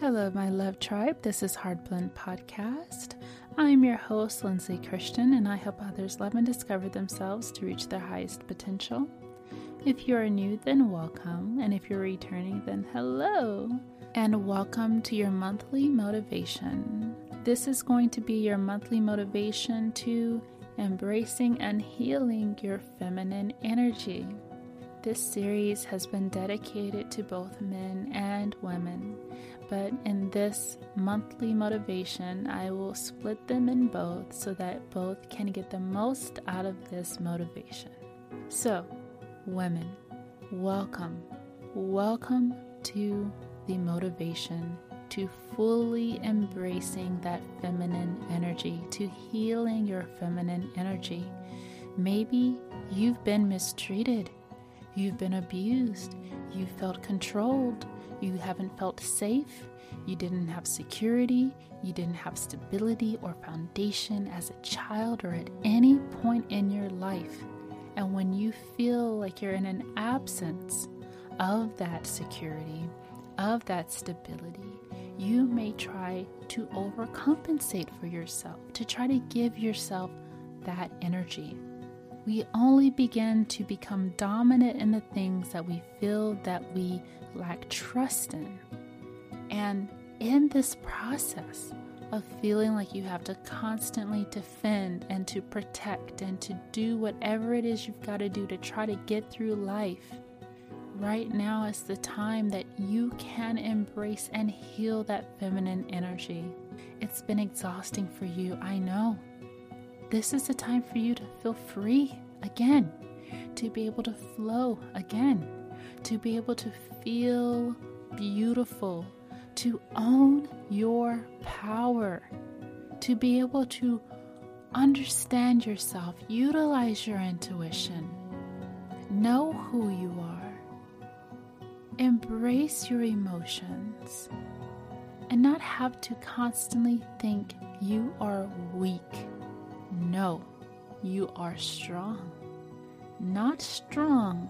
Hello, my love tribe. This is Heartblend Podcast. I'm your host, Lindsay Christian, and I help others love and discover themselves to reach their highest potential. If you are new, then welcome. And if you're returning, then hello. And welcome to your monthly motivation. This is going to be your monthly motivation to embracing and healing your feminine energy. This series has been dedicated to both men and women, but in this monthly motivation, I will split them in both so that both can get the most out of this motivation. So, women, welcome, welcome to the motivation to fully embracing that feminine energy, to healing your feminine energy. Maybe you've been mistreated, you've been abused, you felt controlled, you haven't felt safe, you didn't have security, you didn't have stability or foundation as a child or at any point in your life. And when you feel like you're in an absence of that security, of that stability, you may try to overcompensate for yourself, to try to give yourself that energy. We only begin to become dominant in the things that we feel that we lack trust in. And in this process of feeling like you have to constantly defend and to protect and to do whatever it is you've got to do to try to get through life, right now is the time that you can embrace and heal that feminine energy. It's been exhausting for you, I know. This is the time for you to feel free again, to be able to flow again, to be able to feel beautiful, to own your power, to be able to understand yourself, utilize your intuition, know who you are, embrace your emotions, and not have to constantly think you are weak. No, you are strong. Not strong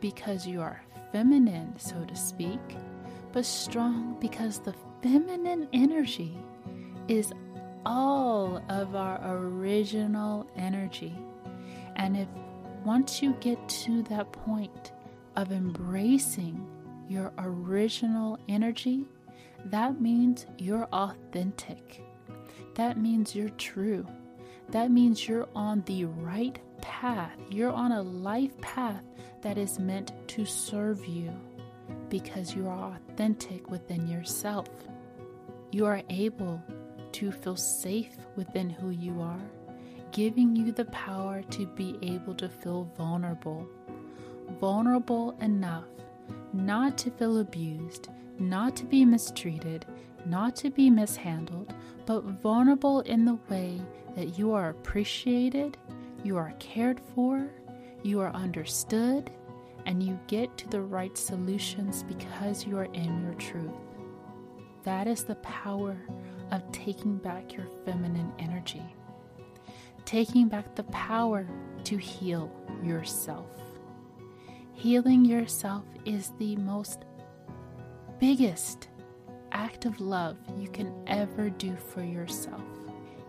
because you are feminine, so to speak, but strong because the feminine energy is all of our original energy. And if once you get to that point of embracing your original energy, that means you're authentic. That means you're true. That means you're on the right path. You're on a life path that is meant to serve you because you are authentic within yourself. You are able to feel safe within who you are, giving you the power to be able to feel vulnerable. Vulnerable enough not to feel abused, not to be mistreated, not to be mishandled, but vulnerable in the way that you are appreciated, you are cared for, you are understood, and you get to the right solutions because you are in your truth. That is the power of taking back your feminine energy, taking back the power to heal yourself. Healing yourself is the most biggest act of love you can ever do for yourself.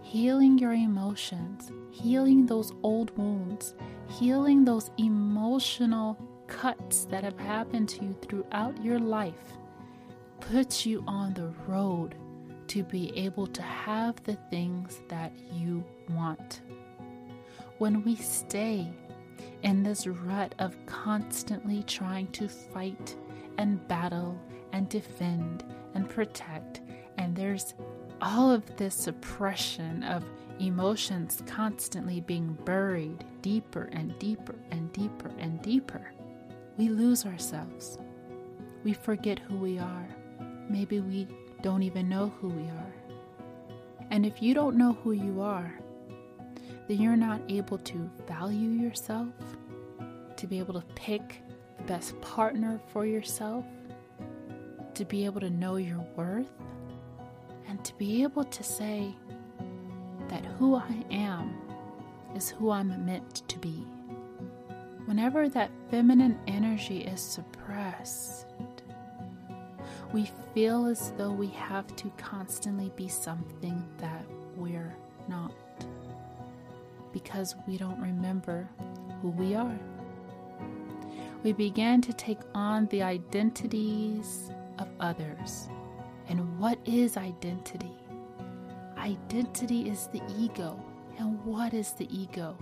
Healing your emotions, healing those old wounds, healing those emotional cuts that have happened to you throughout your life puts you on the road to be able to have the things that you want. When we stay in this rut of constantly trying to fight and battle and defend and protect, and there's all of this suppression of emotions constantly being buried deeper and deeper and deeper and deeper we lose ourselves. We forget who we are. Maybe we don't even know who we are. And if you don't know who you are, then you're not able to value yourself, to be able to pick the best partner for yourself, to be able to know your worth, and to be able to say that who I am is who I'm meant to be. Whenever that feminine energy is suppressed, we feel as though we have to constantly be something that we're not because we don't remember who we are. We begin to take on the identities of others. And what is identity? Identity is the ego. And what is the ego?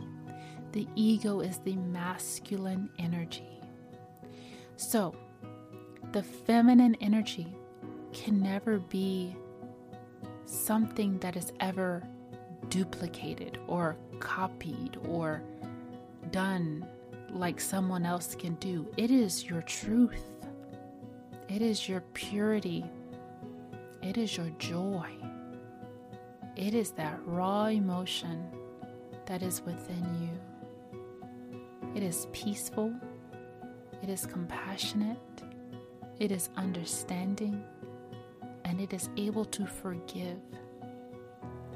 The ego is the masculine energy. So, the feminine energy can never be something that is ever duplicated or copied or done like someone else can do. It is your truth, it is your purity, it is your joy, it is that raw emotion that is within you. It is peaceful, it is compassionate, it is understanding, and it is able to forgive.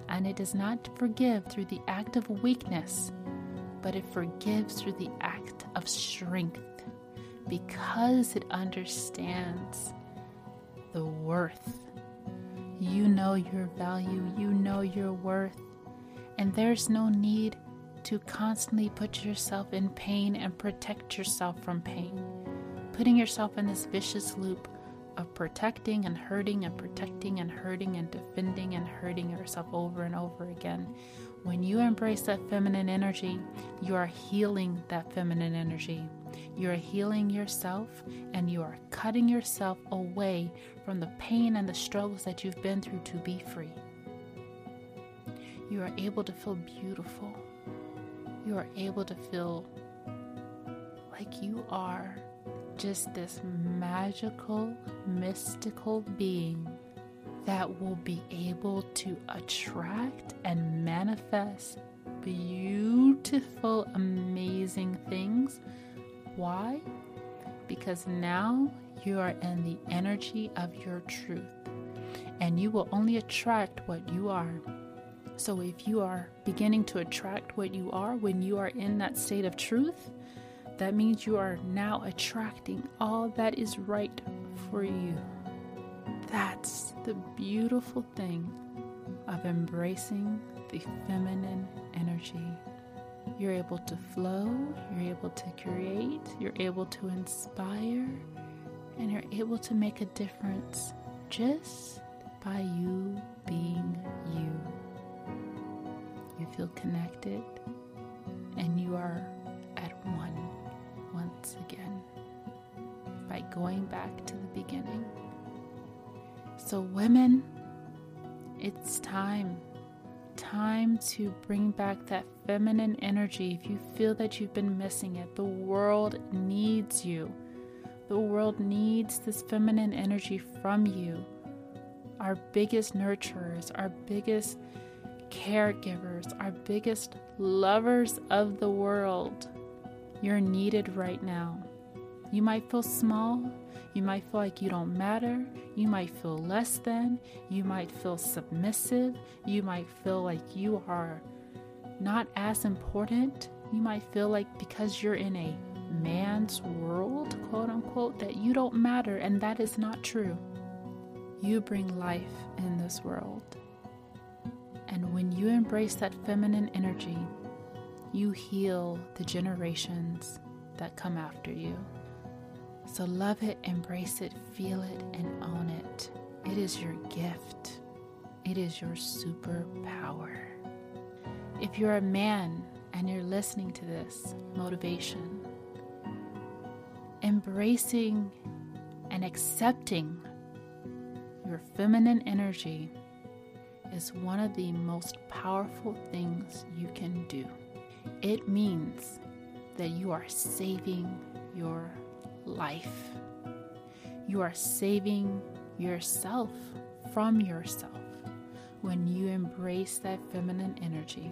And it does not forgive through the act of weakness, but it forgives through the act of strength. Because it understands the worth. You know your value, you know your worth, and there's no need to constantly put yourself in pain and protect yourself from pain, putting yourself in this vicious loop of protecting and hurting and protecting and hurting and defending and hurting yourself over and over again. When you embrace that feminine energy, you are healing that feminine energy. You are healing yourself and you are cutting yourself away from the pain and the struggles that you've been through to be free. You are able to feel beautiful. You are able to feel like you are just this magical, mystical being that will be able to attract and manifest beautiful, amazing things. Why? Because now you are in the energy of your truth and you will only attract what you are. So, if you are beginning to attract what you are when you are in that state of truth, that means you are now attracting all that is right for you. That's the beautiful thing of embracing the feminine energy. You're able to flow, you're able to create, you're able to inspire, and you're able to make a difference just by you being you. You feel connected and you are at one once again by going back to the beginning. So, women, it's time. Time to bring back that feminine energy. If you feel that you've been missing it, the world needs you. The world needs this feminine energy from you. Our biggest nurturers, our biggest caregivers, our biggest lovers of the world you're needed right now. You might feel small. You might feel like you don't matter. You might feel less than. You might feel submissive. You might feel like you are not as important. You might feel like because you're in a man's world, quote unquote, that you don't matter, and that is not true. You bring life in this world. And when you embrace that feminine energy, you heal the generations that come after you. So love it, embrace it, feel it, and own it. It is your gift, it is your superpower. If you're a man and you're listening to this motivation, embracing and accepting your feminine energy is one of the most powerful things you can do. It means that you are saving your life. You are saving yourself from yourself when you embrace that feminine energy.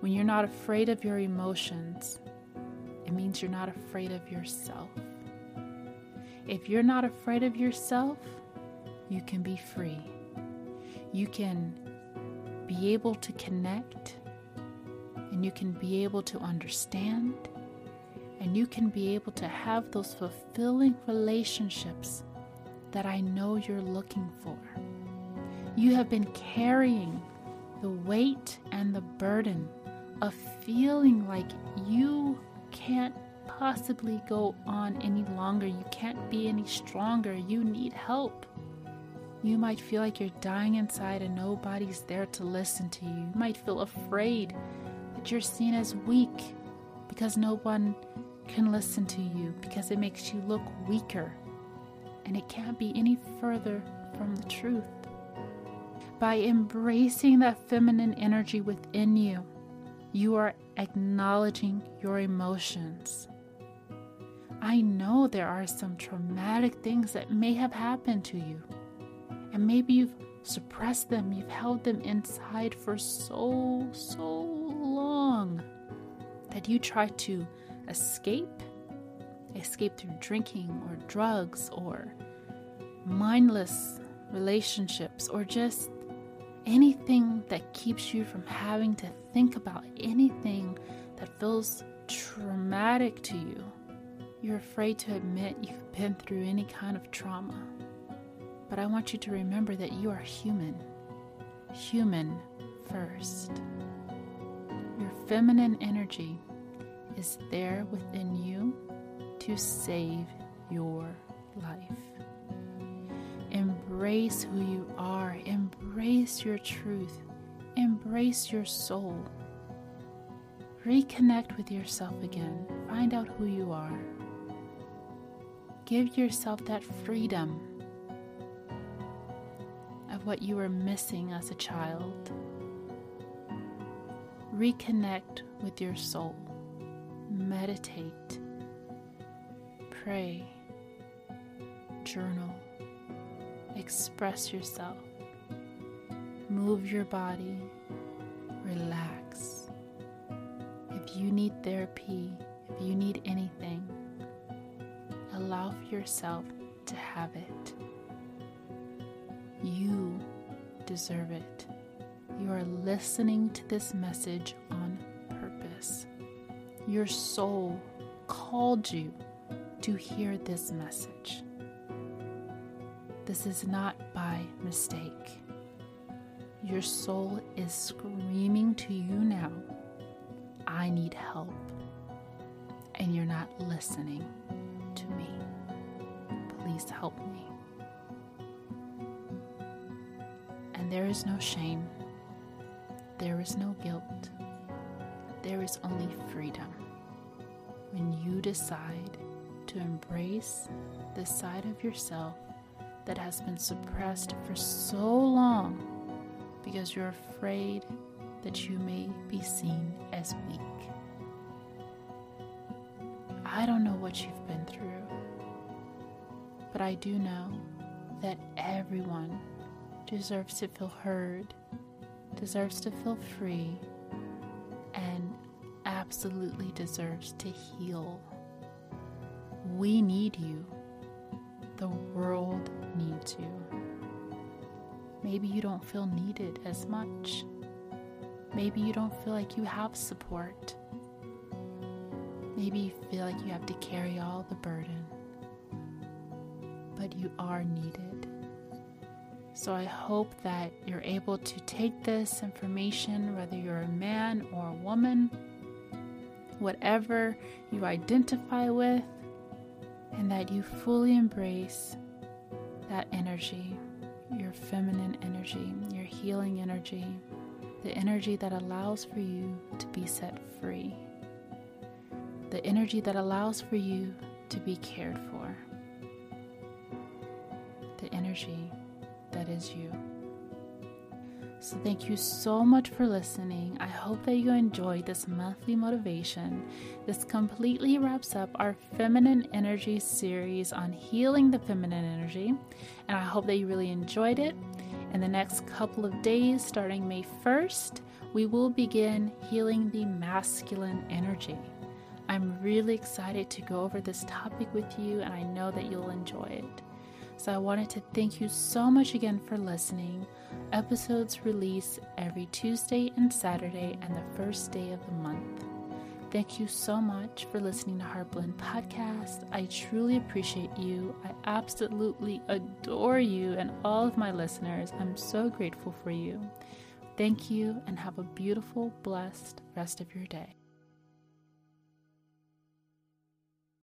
When you're not afraid of your emotions, it means you're not afraid of yourself. If you're not afraid of yourself, you can be free. You can be able to connect and you can be able to understand and you can be able to have those fulfilling relationships that I know you're looking for. You have been carrying the weight and the burden of feeling like you can't possibly go on any longer. You can't be any stronger. You need help. You might feel like you're dying inside and nobody's there to listen to you. You might feel afraid that you're seen as weak because no one can listen to you because it makes you look weaker. And it can't be any further from the truth by embracing that feminine energy within you, you are acknowledging your emotions. I know there are some traumatic things that may have happened to you, and maybe you've suppressed them, you've held them inside for so, so long that you try to escape. Escape through drinking or drugs or mindless relationships or just anything that keeps you from having to think about anything that feels traumatic to you. You're afraid to admit you've been through any kind of trauma. But I want you to remember that you are human. Human first. Your feminine energy is there within you to save your life. Embrace who you are. Embrace your truth. Embrace your soul. Reconnect with yourself again. Find out who you are. Give yourself that freedom of what you were missing as a child. Reconnect with your soul. Meditate. Pray. Journal express yourself, move your body, relax. If you need therapy, if you need anything, allow yourself to have it. You deserve it. You are listening to this message on purpose. Your soul called you to hear this message. This is not by mistake. Your soul is screaming to you now, I need help. And you're not listening to me. Please help me. And there is no shame, there is no guilt, there is only freedom when you decide to embrace the side of yourself that has been suppressed for so long because you're afraid that you may be seen as weak. I don't know what you've been through, but I do know that everyone deserves to feel heard, deserves to feel free, absolutely deserves to heal. We need you. The world needs you. Maybe you don't feel needed as much. Maybe you don't feel like you have support. Maybe you feel like you have to carry all the burden. But you are needed. So I hope that you're able to take this information, whether you're a man or a woman, whatever you identify with, and that you fully embrace that energy, your feminine energy, your healing energy, the energy that allows for you to be set free, the energy that allows for you to be cared for, the energy that is you. So, thank you so much for listening. I hope that you enjoyed this monthly motivation. This completely wraps up our feminine energy series on healing the feminine energy, and I hope that you really enjoyed it. In the next couple of days, starting May 1st, we will begin healing the masculine energy. I'm really excited to go over this topic with you, and I know that you'll enjoy it. So, I wanted to thank you so much again for listening. Episodes release every Tuesday and Saturday, and the first day of the month. Thank you so much for listening to Heartblend Podcast. I truly appreciate you. I absolutely adore you and all of my listeners. I'm so grateful for you. Thank you and have a beautiful, blessed rest of your day.